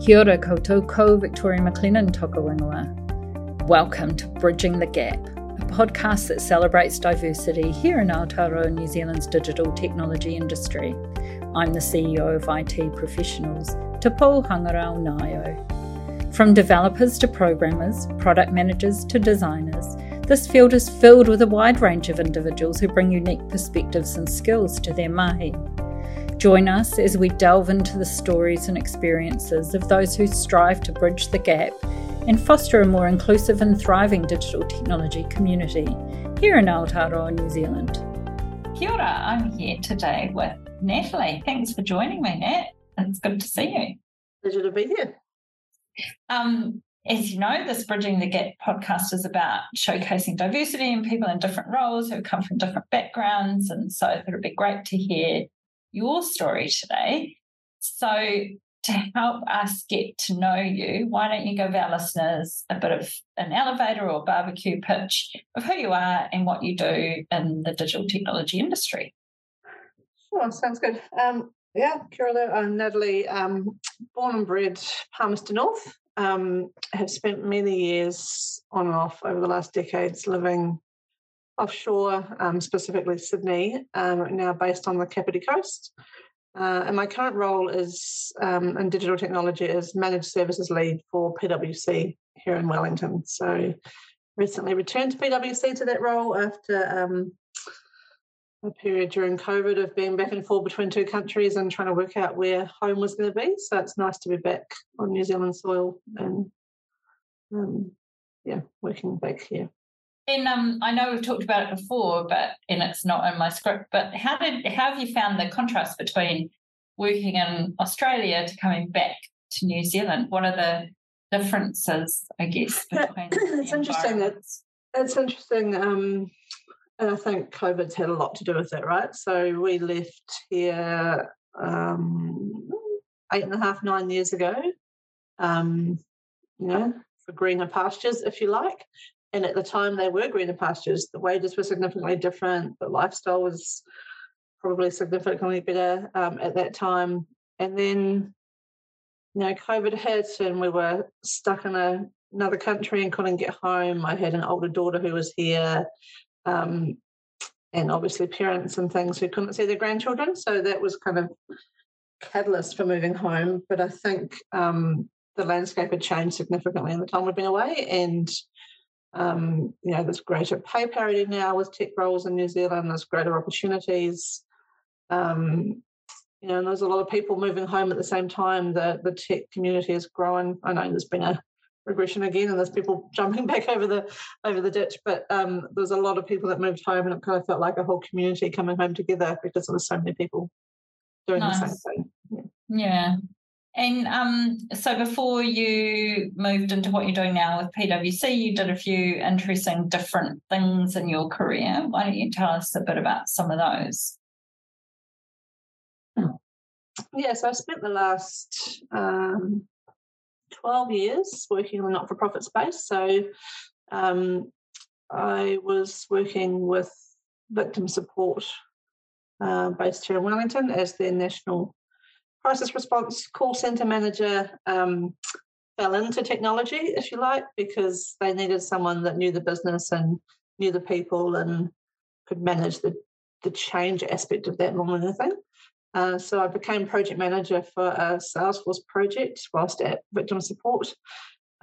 Kia ora koutou ko Victoria MacLennan ingoa. Welcome to Bridging the Gap, a podcast that celebrates diversity here in Aotearoa, New Zealand's digital technology industry. I'm the CEO of IT Professionals, Te Pou Hangarau Ngaio. From developers to programmers, product managers to designers, this field is filled with a wide range of individuals who bring unique perspectives and skills to their mahi. Join us as we delve into the stories and experiences of those who strive to bridge the gap and foster a more inclusive and thriving digital technology community here in Aotearoa, New Zealand. Kia ora, I'm here today with Natalie. Thanks for joining me, Nat. It's good to see you. Pleasure to be here. Um, as you know, this Bridging the Gap podcast is about showcasing diversity and people in different roles who come from different backgrounds. And so it would be great to hear your story today. So, to help us get to know you, why don't you give our listeners a bit of an elevator or barbecue pitch of who you are and what you do in the digital technology industry? Sure, sounds good. Um, yeah, kia I'm Natalie, um, born and bred Palmerston North. Um, have spent many years on and off over the last decades living offshore, um, specifically Sydney, um, now based on the Kapiti Coast. Uh, and my current role is um, in digital technology as managed services lead for PwC here in Wellington. So recently returned to PwC to that role after um, a period during COVID of being back and forth between two countries and trying to work out where home was going to be. So it's nice to be back on New Zealand soil and um, yeah, working back here. And um, I know we've talked about it before, but and it's not in my script. But how did how have you found the contrast between working in Australia to coming back to New Zealand? What are the differences, I guess, between? it's interesting. It's it's interesting, um, and I think COVID's had a lot to do with it, right? So we left here um, eight and a half, nine years ago. Um, you know, for greener pastures, if you like. And at the time, they were greener pastures. The wages were significantly different. The lifestyle was probably significantly better um, at that time. And then, you know, COVID hit and we were stuck in a, another country and couldn't get home. I had an older daughter who was here. Um, and obviously parents and things who couldn't see their grandchildren. So that was kind of catalyst for moving home. But I think um, the landscape had changed significantly in the time we've been away. And um, you know, there's greater pay parity now with tech roles in New Zealand. There's greater opportunities. Um, you know, and there's a lot of people moving home at the same time. The the tech community is growing. I know there's been a regression again, and there's people jumping back over the over the ditch. But um, there's a lot of people that moved home, and it kind of felt like a whole community coming home together because there were so many people doing nice. the same thing. Yeah. yeah. And um, so before you moved into what you're doing now with PwC, you did a few interesting different things in your career. Why don't you tell us a bit about some of those? Hmm. Yeah, so I spent the last um, 12 years working in the not for profit space. So um, I was working with victim support uh, based here in Wellington as their national crisis response call center manager um, fell into technology, if you like, because they needed someone that knew the business and knew the people and could manage the, the change aspect of that more than anything. Uh, so I became project manager for a Salesforce project whilst at victim support.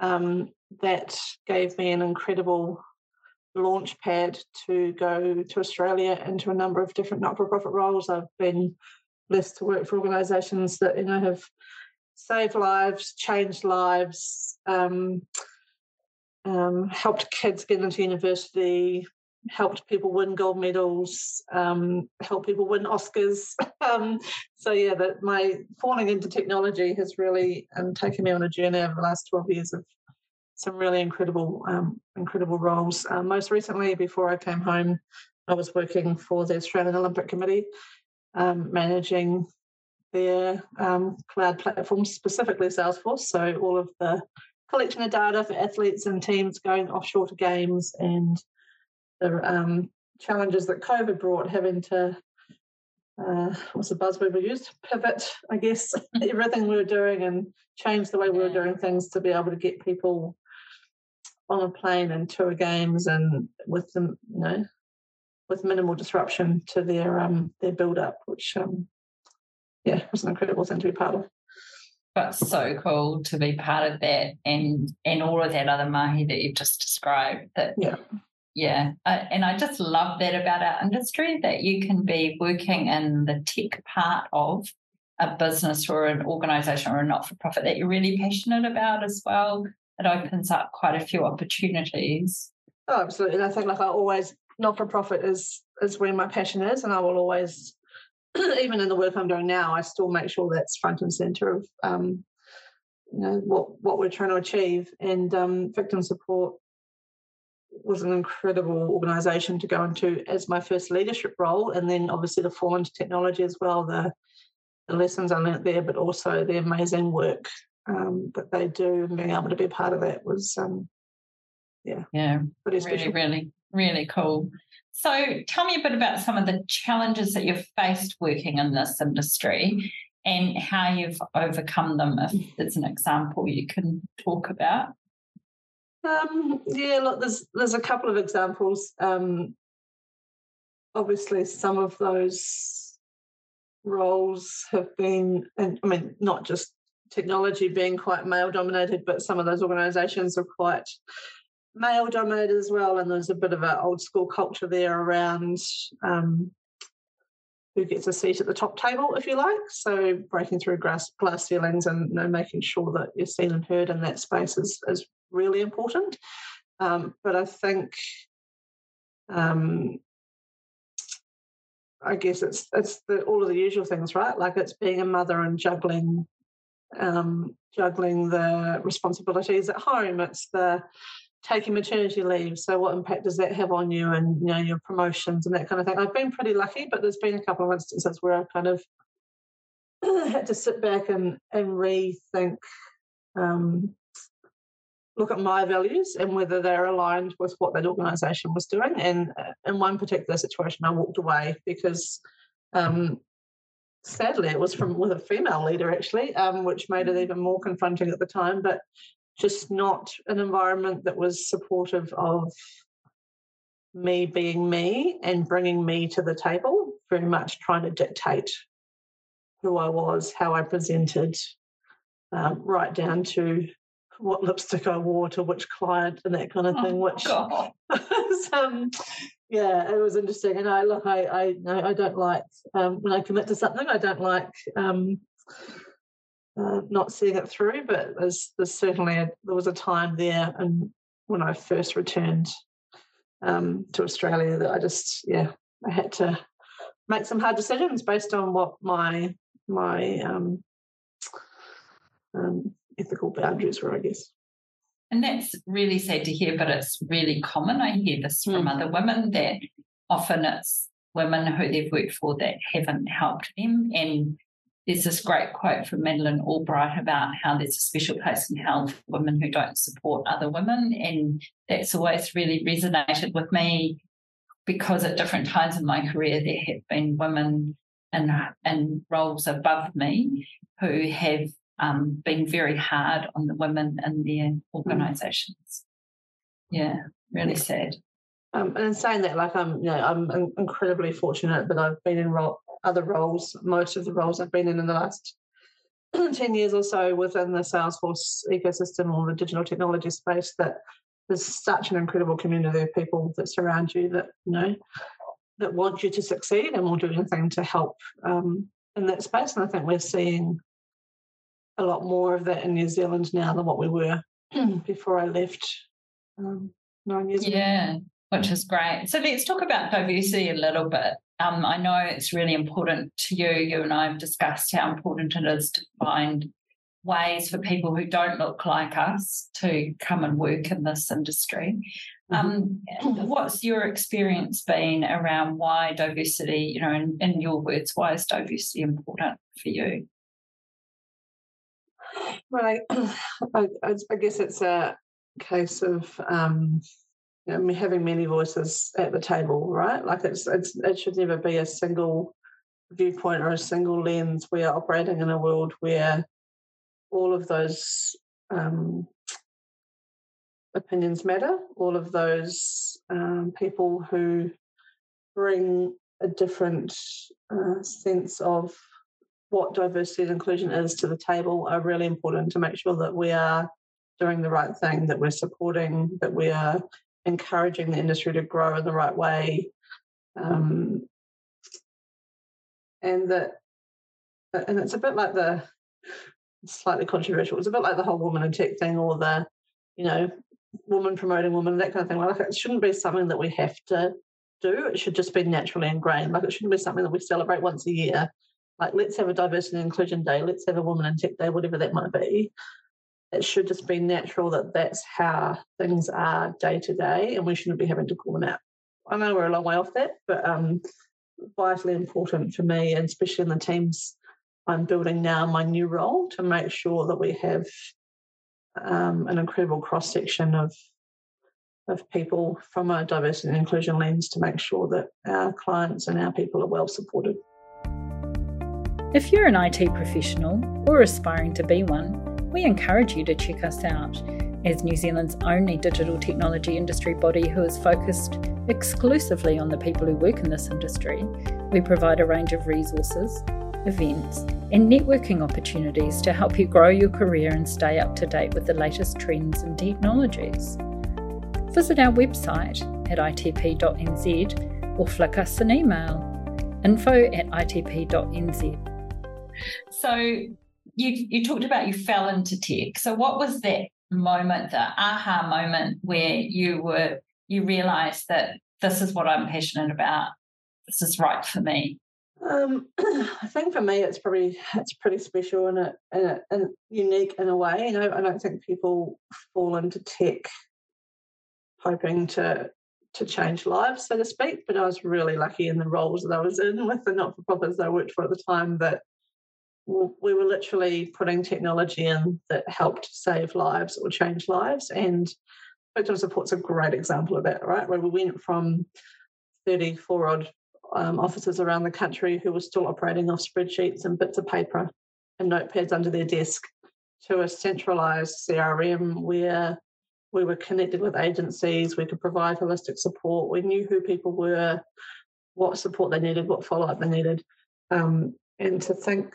Um, that gave me an incredible launch pad to go to Australia into a number of different not-for-profit roles. I've been blessed to work for organisations that you know have saved lives, changed lives, um, um, helped kids get into university, helped people win gold medals, um, helped people win Oscars. Um, so yeah, that my falling into technology has really um, taken me on a journey over the last twelve years of some really incredible, um, incredible roles. Uh, most recently, before I came home, I was working for the Australian Olympic Committee um, managing their um, cloud platforms, specifically Salesforce. So all of the collection of data for athletes and teams going offshore to games and the um, challenges that COVID brought, having to uh, what's the buzzword we used? Pivot, I guess, everything we were doing and change the way we were doing things to be able to get people on a plane and tour games and with them, you know, with minimal disruption to their um their build up, which um yeah, was an incredible thing to be part of. But so cool to be part of that and and all of that other mahi that you've just described. That yeah, yeah, and I just love that about our industry that you can be working in the tech part of a business or an organization or a not for profit that you're really passionate about as well. It opens up quite a few opportunities. Oh, absolutely. And I think like I always not for profit is is where my passion is, and I will always, even in the work I'm doing now, I still make sure that's front and center of um, you know what what we're trying to achieve. And um, victim support was an incredible organisation to go into as my first leadership role, and then obviously the fall into technology as well. The, the lessons I learnt there, but also the amazing work um, that they do, and being able to be part of that was, um, yeah, yeah, pretty special. really, really, really cool. So, tell me a bit about some of the challenges that you've faced working in this industry and how you've overcome them. If there's an example you can talk about. Um, yeah, look, there's there's a couple of examples. Um, obviously, some of those roles have been, and I mean, not just technology being quite male dominated, but some of those organisations are quite male dominated as well. And there's a bit of an old school culture there around um, who gets a seat at the top table, if you like. So breaking through glass, glass ceilings and you know, making sure that you're seen and heard in that space is, is really important. Um, but I think, um, I guess it's it's the, all of the usual things, right? Like it's being a mother and juggling, um, juggling the responsibilities at home. It's the taking maternity leave. So what impact does that have on you and you know your promotions and that kind of thing? I've been pretty lucky, but there's been a couple of instances where I've kind of had to sit back and and rethink um, look at my values and whether they're aligned with what that organisation was doing. And uh, in one particular situation, I walked away because, um, sadly, it was from with a female leader actually, um, which made it mm-hmm. even more confronting at the time. But just not an environment that was supportive of me being me and bringing me to the table. Very much trying to dictate who I was, how I presented, um, right down to what lipstick I wore to which client and that kind of thing. Oh, which, was, um, yeah, it was interesting. And I look, I, I, I don't like um, when I commit to something. I don't like um, uh, not seeing it through. But there's, there's certainly a, there was a time there, and when I first returned um, to Australia, that I just, yeah, I had to make some hard decisions based on what my my um, um, ethical boundaries were, I guess. And that's really sad to hear, but it's really common. I hear this from mm. other women that often it's women who they've worked for that haven't helped them. And there's this great quote from Madeleine Albright about how there's a special place in hell for women who don't support other women. And that's always really resonated with me because at different times in my career, there have been women in, in roles above me who have um, been very hard on the women in their organisations. Yeah, really sad. Um, and in saying that, like I'm, you know, I'm incredibly fortunate that I've been in ro- other roles. Most of the roles I've been in in the last ten years or so within the Salesforce ecosystem or the digital technology space. That there's such an incredible community of people that surround you that you know that want you to succeed and will do anything to help um, in that space. And I think we're seeing a lot more of that in New Zealand now than what we were before I left um, nine years ago. Yeah, which is great. So let's talk about diversity a little bit. Um, I know it's really important to you. You and I have discussed how important it is to find ways for people who don't look like us to come and work in this industry. Mm-hmm. Um, what's your experience been around why diversity, you know, in, in your words, why is diversity important for you? Well, I, I, I guess it's a case of um, you know, having many voices at the table, right? Like it's, it's it should never be a single viewpoint or a single lens. We are operating in a world where all of those um, opinions matter, all of those um, people who bring a different uh, sense of what diversity and inclusion is to the table are really important to make sure that we are doing the right thing, that we're supporting, that we are encouraging the industry to grow in the right way, um, and that, and it's a bit like the slightly controversial. It's a bit like the whole woman in tech thing, or the, you know, woman promoting woman, that kind of thing. Like it shouldn't be something that we have to do. It should just be naturally ingrained. Like it shouldn't be something that we celebrate once a year. Like let's have a diversity and inclusion day. Let's have a woman in tech day, whatever that might be. It should just be natural that that's how things are day to day, and we shouldn't be having to call them out. I know we're a long way off that, but um, vitally important for me, and especially in the teams I'm building now, my new role, to make sure that we have um, an incredible cross section of of people from a diversity and inclusion lens to make sure that our clients and our people are well supported. If you're an IT professional or aspiring to be one, we encourage you to check us out. As New Zealand's only digital technology industry body who is focused exclusively on the people who work in this industry, we provide a range of resources, events, and networking opportunities to help you grow your career and stay up to date with the latest trends and technologies. Visit our website at itp.nz or flick us an email info at itp.nz. So you you talked about you fell into tech. So what was that moment, the aha moment where you were you realized that this is what I'm passionate about. This is right for me. Um, I think for me, it's probably it's pretty special and, a, and, a, and unique in a way. You know, I don't think people fall into tech hoping to to change lives, so to speak. But I was really lucky in the roles that I was in with the not for profits I worked for at the time that we were literally putting technology in that helped save lives or change lives. And victim support's a great example of that, right? Where we went from 34 odd um, officers around the country who were still operating off spreadsheets and bits of paper and notepads under their desk to a centralized CRM where we were connected with agencies, we could provide holistic support, we knew who people were, what support they needed, what follow up they needed. Um, and to think,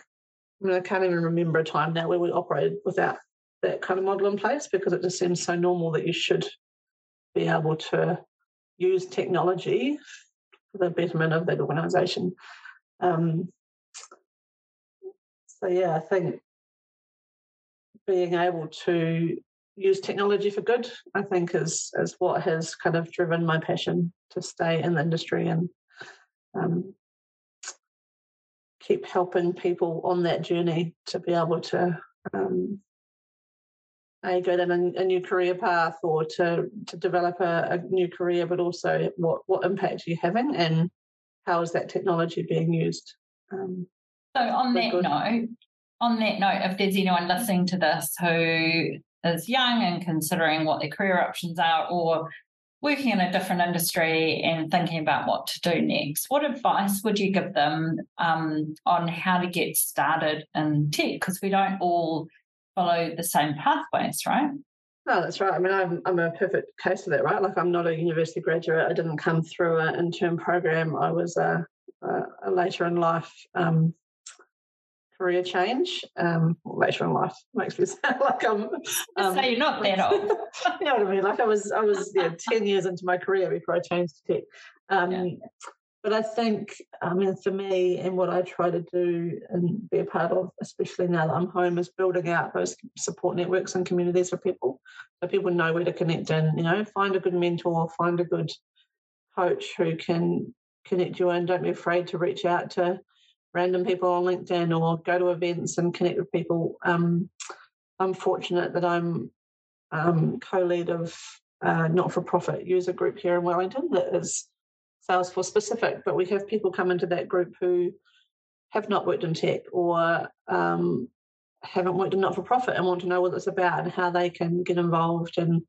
I can't even remember a time now where we operated without that kind of model in place because it just seems so normal that you should be able to use technology for the betterment of that organisation. Um, so yeah, I think being able to use technology for good, I think, is is what has kind of driven my passion to stay in the industry and um, keep helping people on that journey to be able to um, a go down a, a, new career path or to to develop a, a, new career, but also what what impact are you having and how is that technology being used? Um, so on that good. note, on that note, if there's anyone listening to this who is young and considering what their career options are, or working in a different industry and thinking about what to do next, what advice would you give them um, on how to get started in tech? Because we don't all follow the same pathways, right? No, that's right. I mean, I'm, I'm a perfect case of that, right? Like, I'm not a university graduate. I didn't come through an intern program. I was a, a, a later in life um, career change. Um, later in life makes me sound like I'm. Um, so you're not that old. you know what I mean? Like I was, I was yeah, ten years into my career before I changed to tech. Um, yeah but I think, I mean, for me and what I try to do and be a part of, especially now that I'm home, is building out those support networks and communities for people, so people know where to connect and you know find a good mentor, find a good coach who can connect you and don't be afraid to reach out to random people on LinkedIn or go to events and connect with people. Um, I'm fortunate that I'm um, co-lead of a not-for-profit user group here in Wellington that is Salesforce specific, but we have people come into that group who have not worked in tech or um, haven't worked in not for profit and want to know what it's about and how they can get involved. And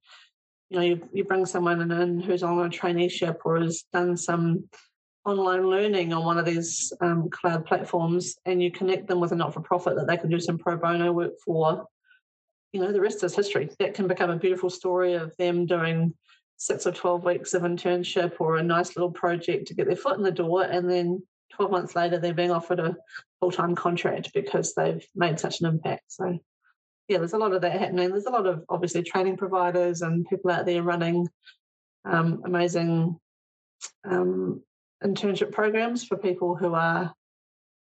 you know, you, you bring someone in who's on a traineeship or has done some online learning on one of these um, cloud platforms and you connect them with a not-for-profit that they can do some pro bono work for you know the rest is history. That can become a beautiful story of them doing six or 12 weeks of internship or a nice little project to get their foot in the door and then 12 months later they're being offered a full-time contract because they've made such an impact. So yeah there's a lot of that happening. There's a lot of obviously training providers and people out there running um, amazing um, internship programs for people who are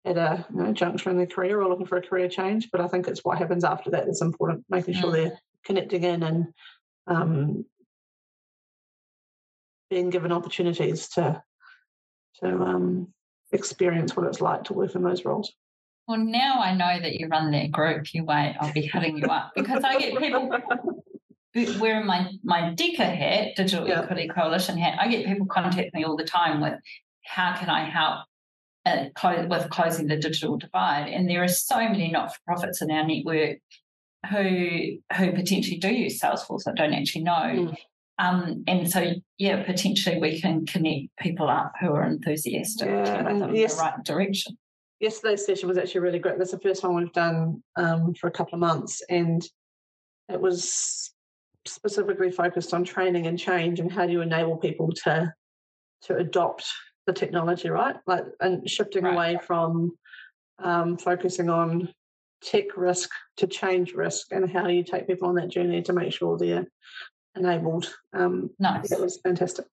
at a you know, juncture in their career or looking for a career change. But I think it's what happens after that that's important, making sure mm. they're connecting in and um, being given opportunities to to um, experience what it's like to work in those roles. Well, now I know that you run that group. You wait, I'll be hitting you up because I get people wearing my my DECA hat, Digital yeah. Equity Coalition hat. I get people contact me all the time with how can I help uh, close, with closing the digital divide? And there are so many not for profits in our network who who potentially do use Salesforce that don't actually know. Mm. Um, and so, yeah, potentially we can connect people up who are enthusiastic yeah, yes, in the right direction. Yesterday's session was actually really great. That's the first one we've done um, for a couple of months, and it was specifically focused on training and change and how do you enable people to to adopt the technology, right? Like and shifting right. away from um, focusing on tech risk to change risk and how you take people on that journey to make sure they're enabled. Um, nice. That was fantastic.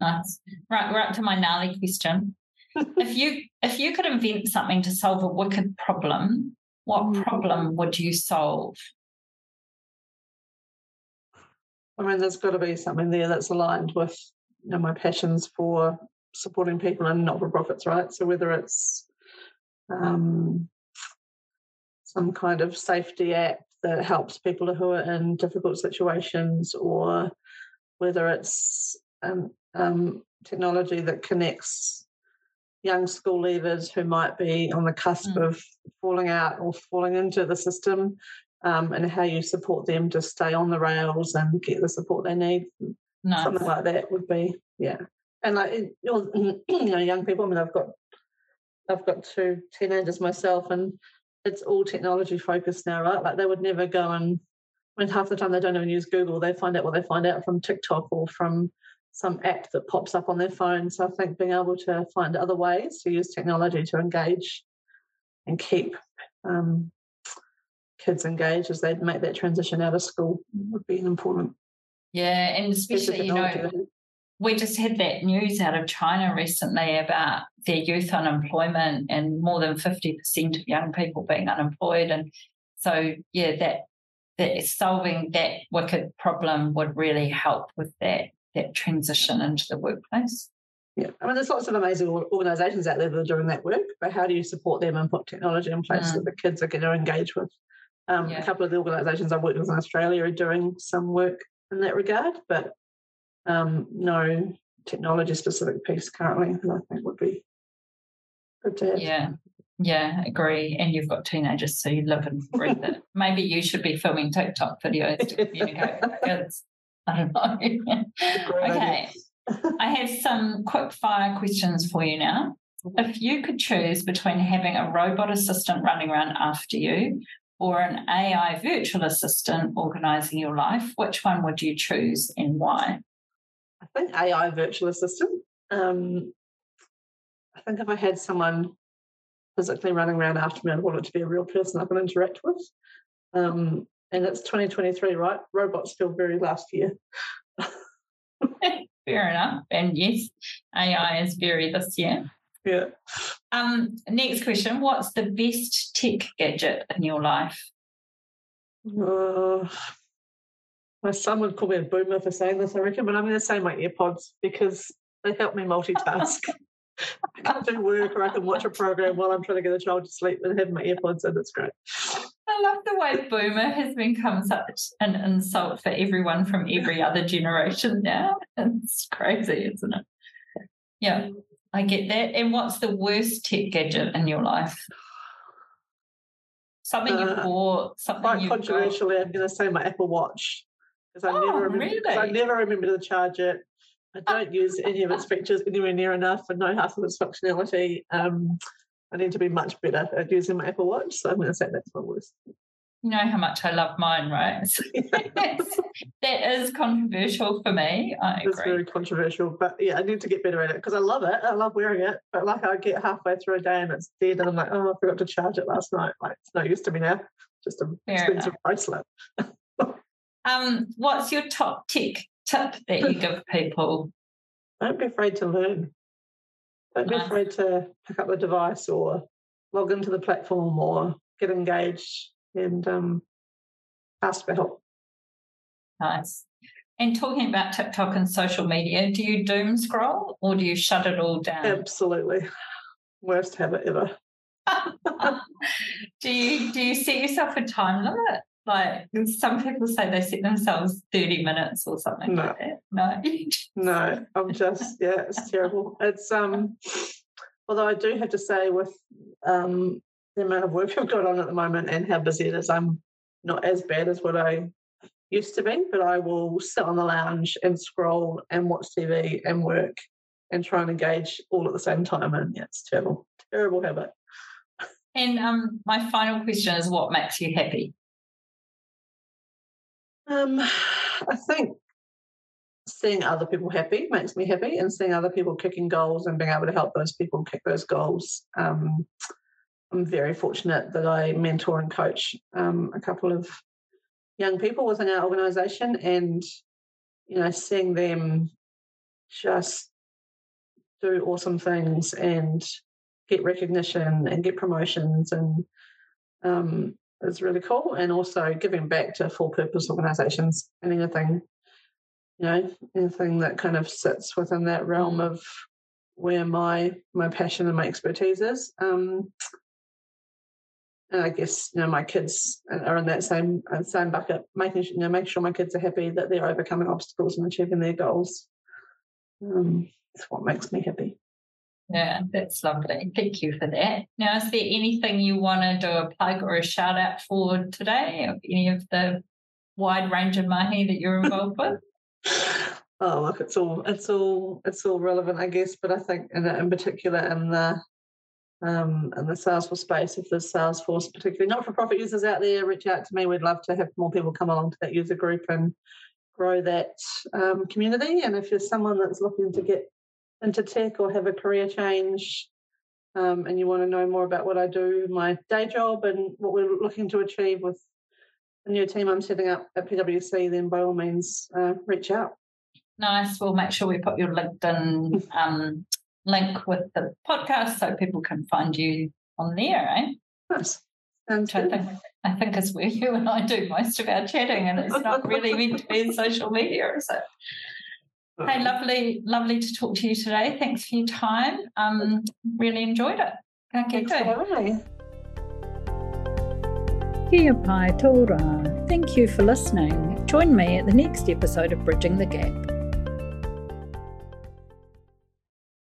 Nice. Right, we're up to my gnarly question. if you if you could invent something to solve a wicked problem, what mm. problem would you solve? I mean, there's got to be something there that's aligned with you know, my passions for supporting people and not for profits, right? So whether it's um, some kind of safety app that helps people who are in difficult situations, or whether it's um, um, technology that connects young school leavers who might be on the cusp mm. of falling out or falling into the system, um, and how you support them to stay on the rails and get the support they need. Nice. Something like that would be, yeah and like you know young people. I mean, I've got I've got two teenagers myself, and it's all technology focused now, right? Like they would never go and mean, half the time they don't even use Google. They find out what they find out from TikTok or from some app that pops up on their phone. So I think being able to find other ways to use technology to engage and keep um, kids engaged as they make that transition out of school would be an important. Yeah, and especially you know we just had that news out of China recently about their youth unemployment and more than 50% of young people being unemployed. And so, yeah, that, that solving that wicked problem would really help with that, that transition into the workplace. Yeah, I mean, there's lots of amazing organisations out there that are doing that work, but how do you support them and put technology in place mm. that the kids are going to engage with? Um, yeah. A couple of the organisations I've worked with in Australia are doing some work in that regard, but um, no technology specific piece currently that I think would be good to have. Yeah. Yeah, agree. And you've got teenagers, so you live and breathe it. Maybe you should be filming TikTok videos to communicate with kids. I don't know. okay. I have some quick fire questions for you now. If you could choose between having a robot assistant running around after you or an AI virtual assistant organizing your life, which one would you choose and why? I think AI virtual assistant. Um, I think if I had someone physically running around after me, I'd want it to be a real person I can interact with. Um, and it's 2023, right? Robots feel very last year. Fair enough. And yes, AI is very this year. Yeah. Um, next question What's the best tech gadget in your life? Uh, my son would call me a boomer for saying this, I reckon, but I'm going to say my AirPods because they help me multitask. I can do work or I can watch a program while I'm trying to get a child to sleep and have my AirPods in. It's great. I love the way boomer has become such an insult for everyone from every other generation now. It's crazy, isn't it? Yeah, I get that. And what's the worst tech gadget in your life? Something you uh, bought, something quite controversially, I'm going to say my Apple Watch because I oh, never remember. Really? I never remember to charge it. I don't use any of its features anywhere near enough and know half of its functionality. Um, I need to be much better at using my Apple Watch. So I'm going to say that's my worst. You know how much I love mine, right? that is controversial for me. I agree. It's very controversial, but yeah, I need to get better at it because I love it. I love wearing it, but like I get halfway through a day and it's dead, and I'm like, oh, I forgot to charge it last night. Like it's no use to me now. Just a Fair expensive enough. bracelet. um, what's your top tip tip that you give people? Don't be afraid to learn. Don't nice. be afraid to pick up the device or log into the platform or get engaged and um, ask for help. Nice. And talking about TikTok and social media, do you doom scroll or do you shut it all down? Absolutely. Worst habit ever. do you do you set yourself a time limit? Like some people say they set themselves 30 minutes or something no. like that. No. no, I'm just yeah, it's terrible. It's um although I do have to say with um the amount of work I've got on at the moment and how busy it is, I'm not as bad as what I used to be, but I will sit on the lounge and scroll and watch TV and work and try and engage all at the same time. And yeah, it's terrible, terrible habit. And um, my final question is what makes you happy? Um, I think seeing other people happy makes me happy and seeing other people kicking goals and being able to help those people kick those goals um, I'm very fortunate that I mentor and coach um, a couple of young people within our organisation, and you know, seeing them just do awesome things and get recognition and get promotions and um, is really cool. And also giving back to full purpose organisations and anything, you know, anything that kind of sits within that realm of where my my passion and my expertise is. Um, and I guess you know my kids are in that same uh, same bucket, making you know make sure my kids are happy that they're overcoming obstacles and achieving their goals. Um, that's what makes me happy. Yeah, that's lovely. Thank you for that. Now, is there anything you want to do a plug or a shout out for today of any of the wide range of mahi that you're involved with? oh, look, it's all it's all it's all relevant, I guess. But I think in in particular in the um, in the Salesforce space. If there's Salesforce, particularly not for profit users out there, reach out to me. We'd love to have more people come along to that user group and grow that um, community. And if you're someone that's looking to get into tech or have a career change um, and you want to know more about what I do, my day job, and what we're looking to achieve with the new team I'm setting up at PwC, then by all means, uh, reach out. Nice. We'll make sure we put your LinkedIn um, link with the podcast so people can find you on there, eh? Yes. I think, I think is where you and I do most of our chatting, and it's not really meant to be in social media, is it? Hey, lovely, lovely to talk to you today. Thanks for your time. Um, really enjoyed it. Okay, Thanks Kia pai tō Thank you for listening. Join me at the next episode of Bridging the Gap.